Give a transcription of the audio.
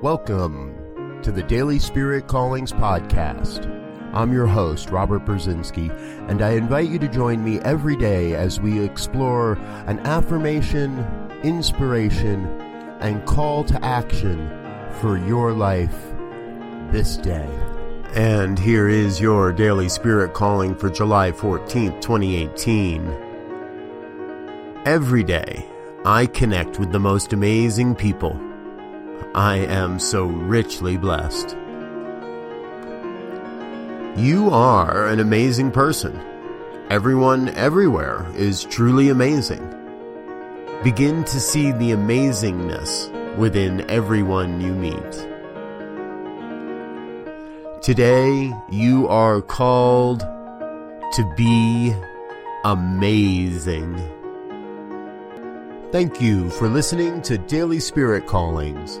Welcome to the Daily Spirit Callings Podcast. I'm your host, Robert Brzezinski, and I invite you to join me every day as we explore an affirmation, inspiration, and call to action for your life this day. And here is your Daily Spirit Calling for July 14th, 2018. Every day, I connect with the most amazing people I am so richly blessed. You are an amazing person. Everyone everywhere is truly amazing. Begin to see the amazingness within everyone you meet. Today, you are called to be amazing. Thank you for listening to Daily Spirit Callings.